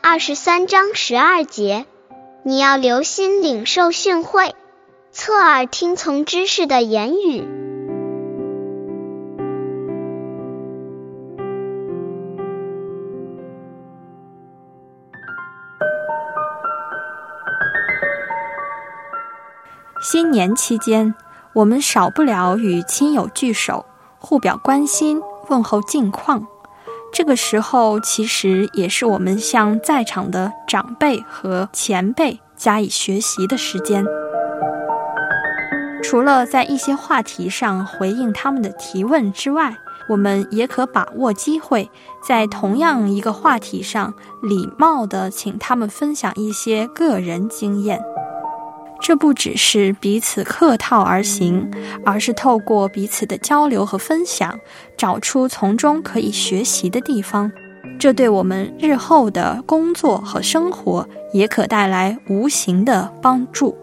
二十三章十二节，你要留心领受训诲，侧耳听从知识的言语。新年期间，我们少不了与亲友聚首，互表关心，问候近况。这个时候，其实也是我们向在场的长辈和前辈加以学习的时间。除了在一些话题上回应他们的提问之外，我们也可把握机会，在同样一个话题上，礼貌地请他们分享一些个人经验。这不只是彼此客套而行，而是透过彼此的交流和分享，找出从中可以学习的地方。这对我们日后的工作和生活也可带来无形的帮助。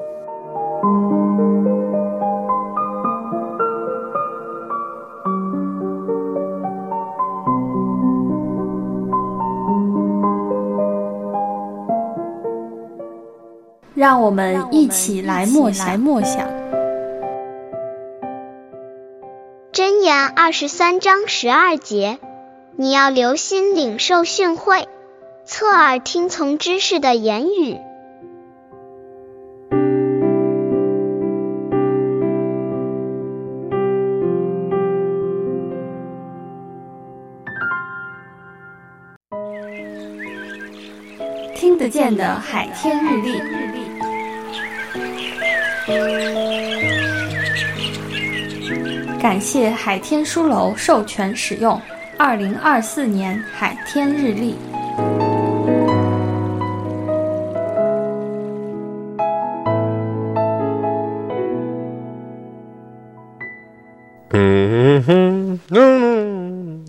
让我们一起来默想。箴言二十三章十二节，你要留心领受训诲，侧耳听从知识的言语。听得见的海天日历。感谢海天书楼授权使用二零二四年海天日历。嗯哼，嗯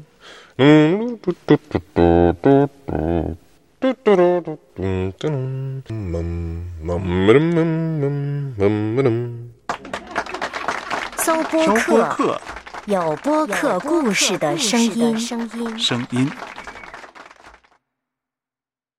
嗯，嘟嘟嘟嘟嘟嘟。嘟嘟嘟嘟嘟嘟嘟嘟，搜播客，有播客故事的声音。声音。